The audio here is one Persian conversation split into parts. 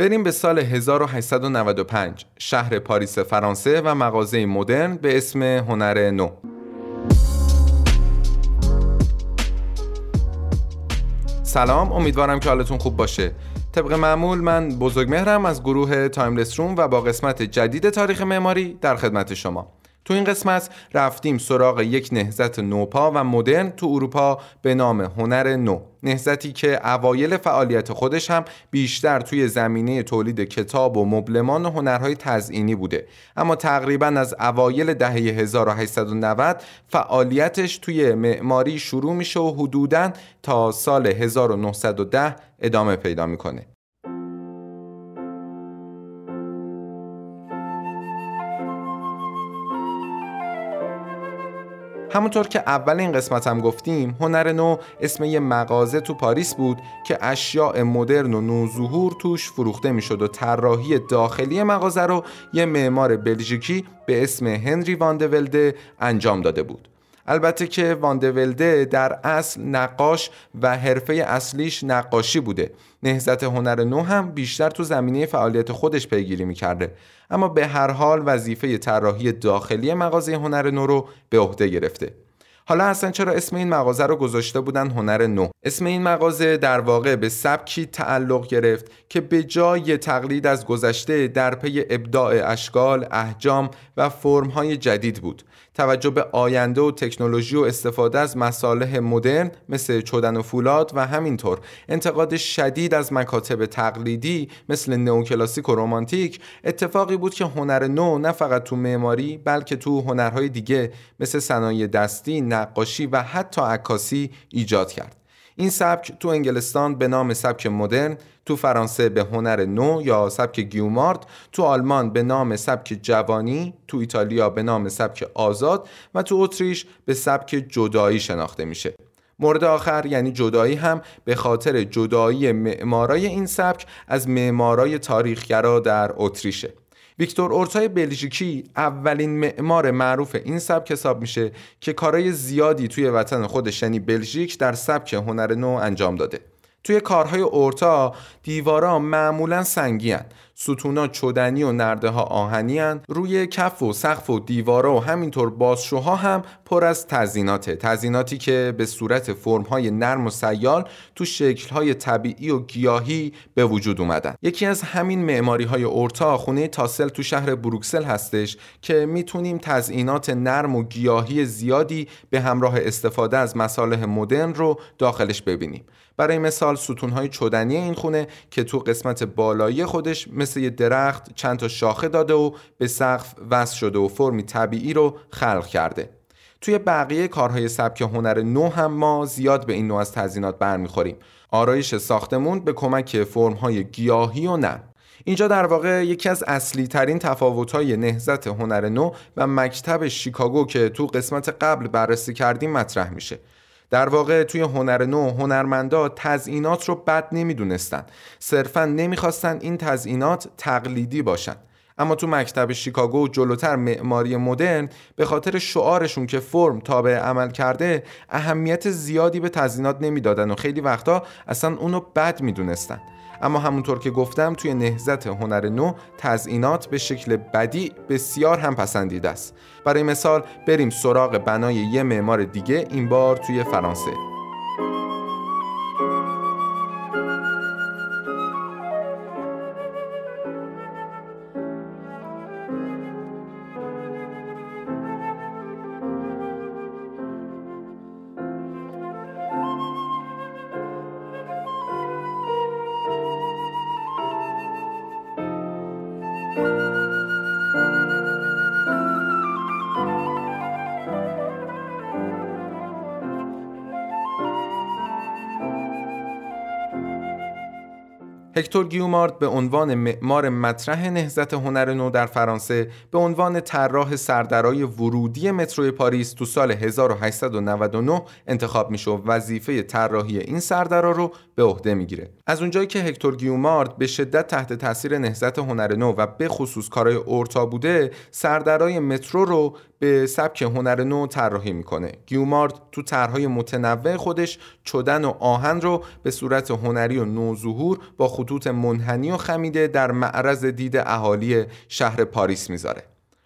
بریم به سال 1895 شهر پاریس فرانسه و مغازه مدرن به اسم هنر نو. سلام امیدوارم که حالتون خوب باشه. طبق معمول من بزرگمهرم از گروه Timeless Room و با قسمت جدید تاریخ معماری در خدمت شما. تو این قسمت رفتیم سراغ یک نهضت نوپا و مدرن تو اروپا به نام هنر نو. نهضتی که اوایل فعالیت خودش هم بیشتر توی زمینه تولید کتاب و مبلمان و هنرهای تزئینی بوده. اما تقریبا از اوایل دهه 1890 فعالیتش توی معماری شروع میشه و حدوداً تا سال 1910 ادامه پیدا می‌کنه. همونطور که اول این قسمت هم گفتیم هنر نو اسم یه مغازه تو پاریس بود که اشیاء مدرن و نوظهور توش فروخته می‌شد و طراحی داخلی مغازه رو یه معمار بلژیکی به اسم هنری واندولده انجام داده بود. البته که واندولده در اصل نقاش و حرفه اصلیش نقاشی بوده. نهزت هنر نو هم بیشتر تو زمینه فعالیت خودش پیگیری می‌کرده. اما به هر حال وظیفه طراحی داخلی مغازه هنر نو رو به عهده گرفته. حالا اصلا چرا اسم این مغازه رو گذاشته بودن هنر نو؟ اسم این مغازه در واقع به سبکی تعلق گرفت که به جای تقلید از گذشته در پی ابداع اشکال، احجام و فرمهای جدید بود. توجه به آینده و تکنولوژی و استفاده از مصالح مدرن مثل چدن و فولاد و همینطور انتقاد شدید از مکاتب تقلیدی مثل نئوکلاسیک و رومانتیک اتفاقی بود که هنر نو نه فقط تو معماری بلکه تو هنرهای دیگه مثل صنایع دستی، نقاشی و حتی عکاسی ایجاد کرد. این سبک تو انگلستان به نام سبک مدرن تو فرانسه به هنر نو یا سبک گیومارد تو آلمان به نام سبک جوانی تو ایتالیا به نام سبک آزاد و تو اتریش به سبک جدایی شناخته میشه. مورد آخر یعنی جدایی هم به خاطر جدایی معمارای این سبک از معمارای تاریخگرا در اتریشه. ویکتور اورتای بلژیکی اولین معمار معروف این سبک حساب میشه که کارهای زیادی توی وطن خودش یعنی بلژیک در سبک هنر نو انجام داده. توی کارهای اورتا دیوارا معمولا سنگیان ستونا چدنی و نرده ها آهنی هن. روی کف و سقف و دیوارا و همینطور بازشوها هم پر از تزیناته تزیناتی که به صورت فرم های نرم و سیال تو شکل های طبیعی و گیاهی به وجود اومدن. یکی از همین معماری های اورتا خونه تاسل تو شهر بروکسل هستش که می‌تونیم تزئینات نرم و گیاهی زیادی به همراه استفاده از مصالح مدرن رو داخلش ببینیم. برای مثال ستونهای چدنی این خونه که تو قسمت بالایی خودش مثل یه درخت چند تا شاخه داده و به سقف وصل شده و فرمی طبیعی رو خلق کرده. توی بقیه کارهای سبک هنر نو هم ما زیاد به این نوع از تزینات برمیخوریم. آرایش ساختمون به کمک فرمهای گیاهی و نرم اینجا در واقع یکی از اصلی ترین تفاوت های نهزت هنر نو و مکتب شیکاگو که تو قسمت قبل بررسی کردیم مطرح میشه. در واقع توی هنر نو هنرمندا تزئینات رو بد نمی‌دونستن. صرفا نمی‌خواستن این تزئینات تقلیدی باشن. اما تو مکتب شیکاگو جلوتر معماری مدرن به خاطر شعارشون که فرم تابع عمل کرده اهمیت زیادی به تزئینات نمی‌دادن و خیلی وقتا اصلا اونو بد می‌دونستن. اما همونطور که گفتم توی نهزت هنر نو تزئینات به شکل بدی بسیار هم پسندیده است. برای مثال بریم سراغ بنای یه معمار دیگه این بار توی فرانسه. هکتور گیومارد به عنوان معمار مطرح نهضت هنر نو در فرانسه به عنوان طراح سردرای ورودی متروی پاریس تو سال 1899 انتخاب میشه و وظیفه طراحی این سردرا رو به عهده می‌گیره. از اونجایی که هکتور گیومارد به شدت تحت تاثیر نهضت هنر نو و به خصوص کارهای اورتا بوده سردرای مترو رو به سبک هنر نو طراحی می‌کنه. گیومارد تو طرحهای متنوع خودش چدن و آهن رو به صورت هنری و نوظهور با خطوط منحنی و خمیده در معرض دید اهالی شهر پاریس می‌ذاره.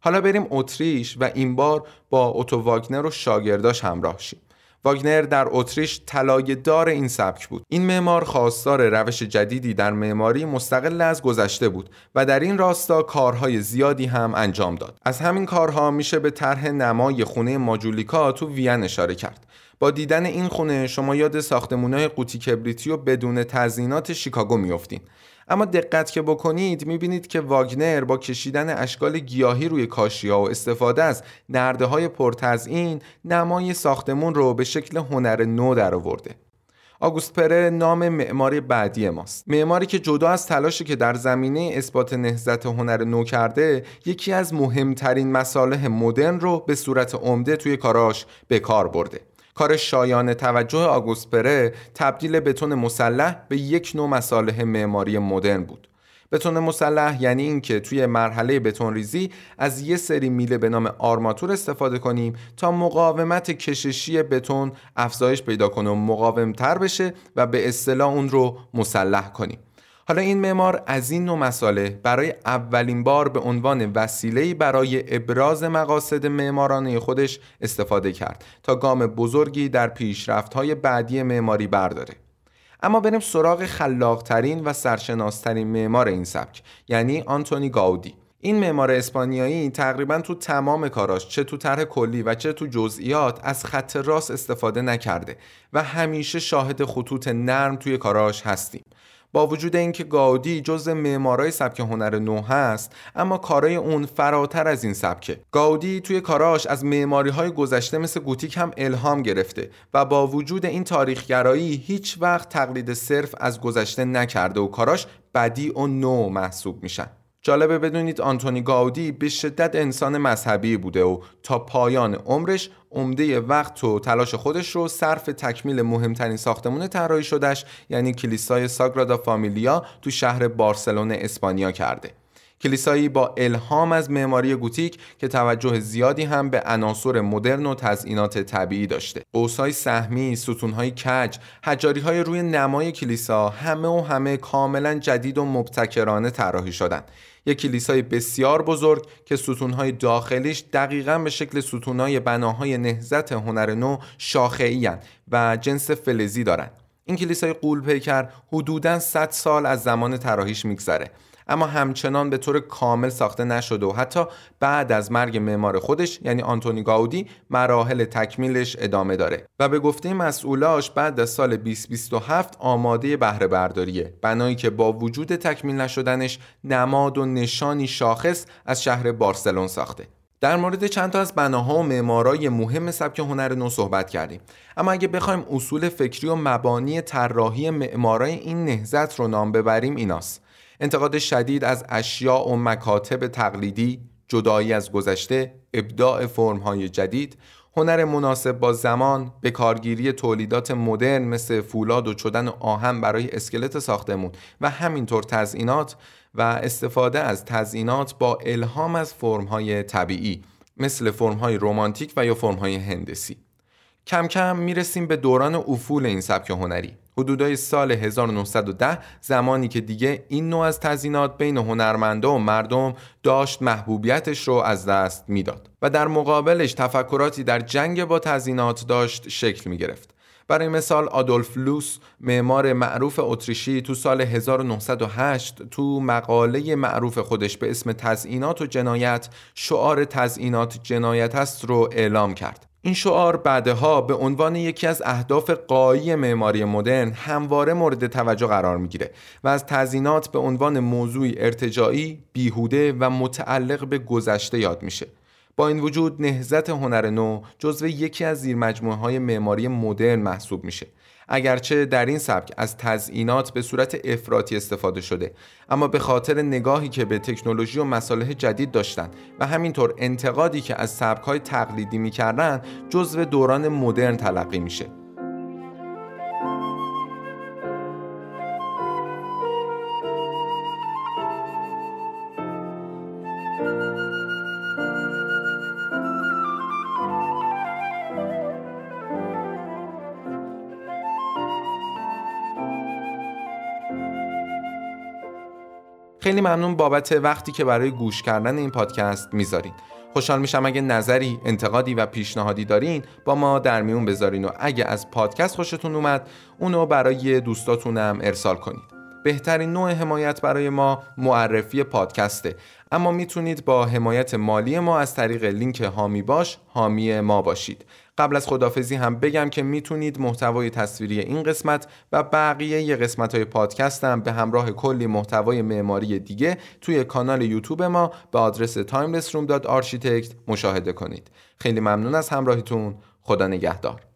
حالا بریم اتریش و این بار با اوتو واگنر و شاگرداش همراه شیم. واگنر در اتریش طلای دار این سبک بود. این معمار خواستار روش جدیدی در معماری مستقل از گذشته بود و در این راستا کارهای زیادی هم انجام داد. از همین کارها میشه به طرح نمای خونه ماجولیکا تو وین اشاره کرد. با دیدن این خونه شما یاد ساختمونای قوطی کبریتی و بدون تزیینات شیکاگو میافتین. اما دقت که بکنید می‌بینید که واگنر با کشیدن اشکال گیاهی روی کاشیا و استفاده از نرده های پرتزئین نمای ساختمون رو به شکل هنر نو در آورده آگوست پره نام معماری بعدی ماست. معماری که جدا از تلاشی که در زمینه اثبات نهضت هنر نو کرده یکی از مهمترین مصالح مدرن رو به صورت عمده توی کاراش به کار برده. کار شایان توجه آگوست پره تبدیل بتون مسلح به یک نوع مصالح معماری مدرن بود. بتون مسلح یعنی اینکه توی مرحله بتون ریزی از یه سری میله به نام آرماتور استفاده کنیم تا مقاومت کششی بتون افزایش پیدا کنه و مقاومتر بشه و به اصطلاح اون رو مسلح کنیم. حالا این معمار از این نوع مساله برای اولین بار به عنوان وسیله‌ای برای ابراز مقاصد معمارانه خودش استفاده کرد تا گام بزرگی در پیشرفت‌های بعدی معماری برداره. اما بریم سراغ خلاقترین و سرشناسترین معمار این سبک یعنی آنتونی گاودی. این معمار اسپانیایی تقریبا تو تمام کاراش چه تو طرح کلی و چه تو جزئیات از خط راست استفاده نکرده و همیشه شاهد خطوط نرم توی کاراش هستیم. با وجود اینکه گاودی جز معمارای سبک هنر نو هست اما کارای اون فراتر از این سبکه. گاودی توی کاراش از معماری های گذشته مثل گوتیک هم الهام گرفته و با وجود این تاریخگرایی هیچ وقت تقلید صرف از گذشته نکرده و کاراش بدی و نو محسوب میشن. جالبه بدونید آنتونی گاودی به شدت انسان مذهبی بوده و تا پایان عمرش عمده وقت و تلاش خودش رو صرف تکمیل مهمترین ساختمون طراحی شدش یعنی کلیسای ساگرادا فامیلیا تو شهر بارسلون اسپانیا کرده کلیسایی با الهام از معماری گوتیک که توجه زیادی هم به عناصر مدرن و تزئینات طبیعی داشته. قوسای سهمی، ستونهای کج، های روی نمای کلیسا همه و همه کاملا جدید و مبتکرانه طراحی شدند. یک کلیسای بسیار بزرگ که ستونهای داخلیش دقیقا به شکل ستونهای بناهای نهزت هنر نو شاخعی و جنس فلزی دارند. این کلیسای قول پیکر حدوداً 100 سال از زمان طراحیش میگذره اما همچنان به طور کامل ساخته نشده و حتی بعد از مرگ معمار خودش یعنی آنتونی گاودی مراحل تکمیلش ادامه داره. و به گفته مسئولاش بعد از سال 2027 آماده بهره برداریه بنایی که با وجود تکمیل نشدنش نماد و نشانی شاخص از شهر بارسلون ساخته. در مورد چند تا از بناها و معمارای مهم سبک هنر نو صحبت کردیم. اما اگه بخوایم اصول فکری و مبانی طراحی معمارای این نهزت رو نام ببریم ایناست. انتقاد شدید از اشیاء و مکاتب تقلیدی جدایی از گذشته ابداع فرمهای جدید هنر مناسب با زمان به کارگیری تولیدات مدرن مثل فولاد و چدن آهن برای اسکلت ساختمون و همینطور تزئینات و استفاده از تزئینات با الهام از فرمهای طبیعی مثل فرمهای رمانتیک و یا فرمهای هندسی. کم کم می‌رسیم به دوران افول این سبک هنری حدودای سال 1910 زمانی که دیگه این نوع از تزینات بین هنرمنده و مردم داشت محبوبیتش رو از دست می‌داد و در مقابلش تفکراتی در جنگ با تزینات داشت شکل می گرفت. برای مثال آدولف لوس معمار معروف اتریشی تو سال 1908 تو مقاله معروف خودش به اسم تزئینات و جنایت شعار تزئینات جنایت است رو اعلام کرد این شعار بعدها به عنوان یکی از اهداف قایی معماری مدرن همواره مورد توجه قرار می‌گیره و از تزینات به عنوان موضوعی ارتجاعی، بیهوده و متعلق به گذشته یاد میشه. با این وجود نهزت هنر نو جزو یکی از زیرمجموعه های معماری مدرن محسوب میشه اگرچه در این سبک از تزئینات به صورت افراطی استفاده شده اما به خاطر نگاهی که به تکنولوژی و مصالح جدید داشتند و همینطور انتقادی که از سبکهای تقلیدی می‌کردن جزو دوران مدرن تلقی میشه. خیلی ممنون بابت وقتی که برای گوش کردن این پادکست می‌ذارین خوشحال میشم اگه نظری، انتقادی و پیشنهادی دارین با ما در میون بذارین و اگه از پادکست خوشتون اومد اونو برای دوستاتونم ارسال کنید. بهترین نوع حمایت برای ما معرفی پادکسته اما می‌تونید با حمایت مالی ما از طریق لینک هامی باش هامی ما باشید. قبل از خدافزی هم بگم که می‌تونید محتوای تصویری این قسمت و بقیه قسمت های پادکست هم به همراه کلی محتوای معماری دیگه توی کانال یوتیوب ما به آدرس timelessroom.architect مشاهده کنید. خیلی ممنون از همراهیتون. خدا نگهدار.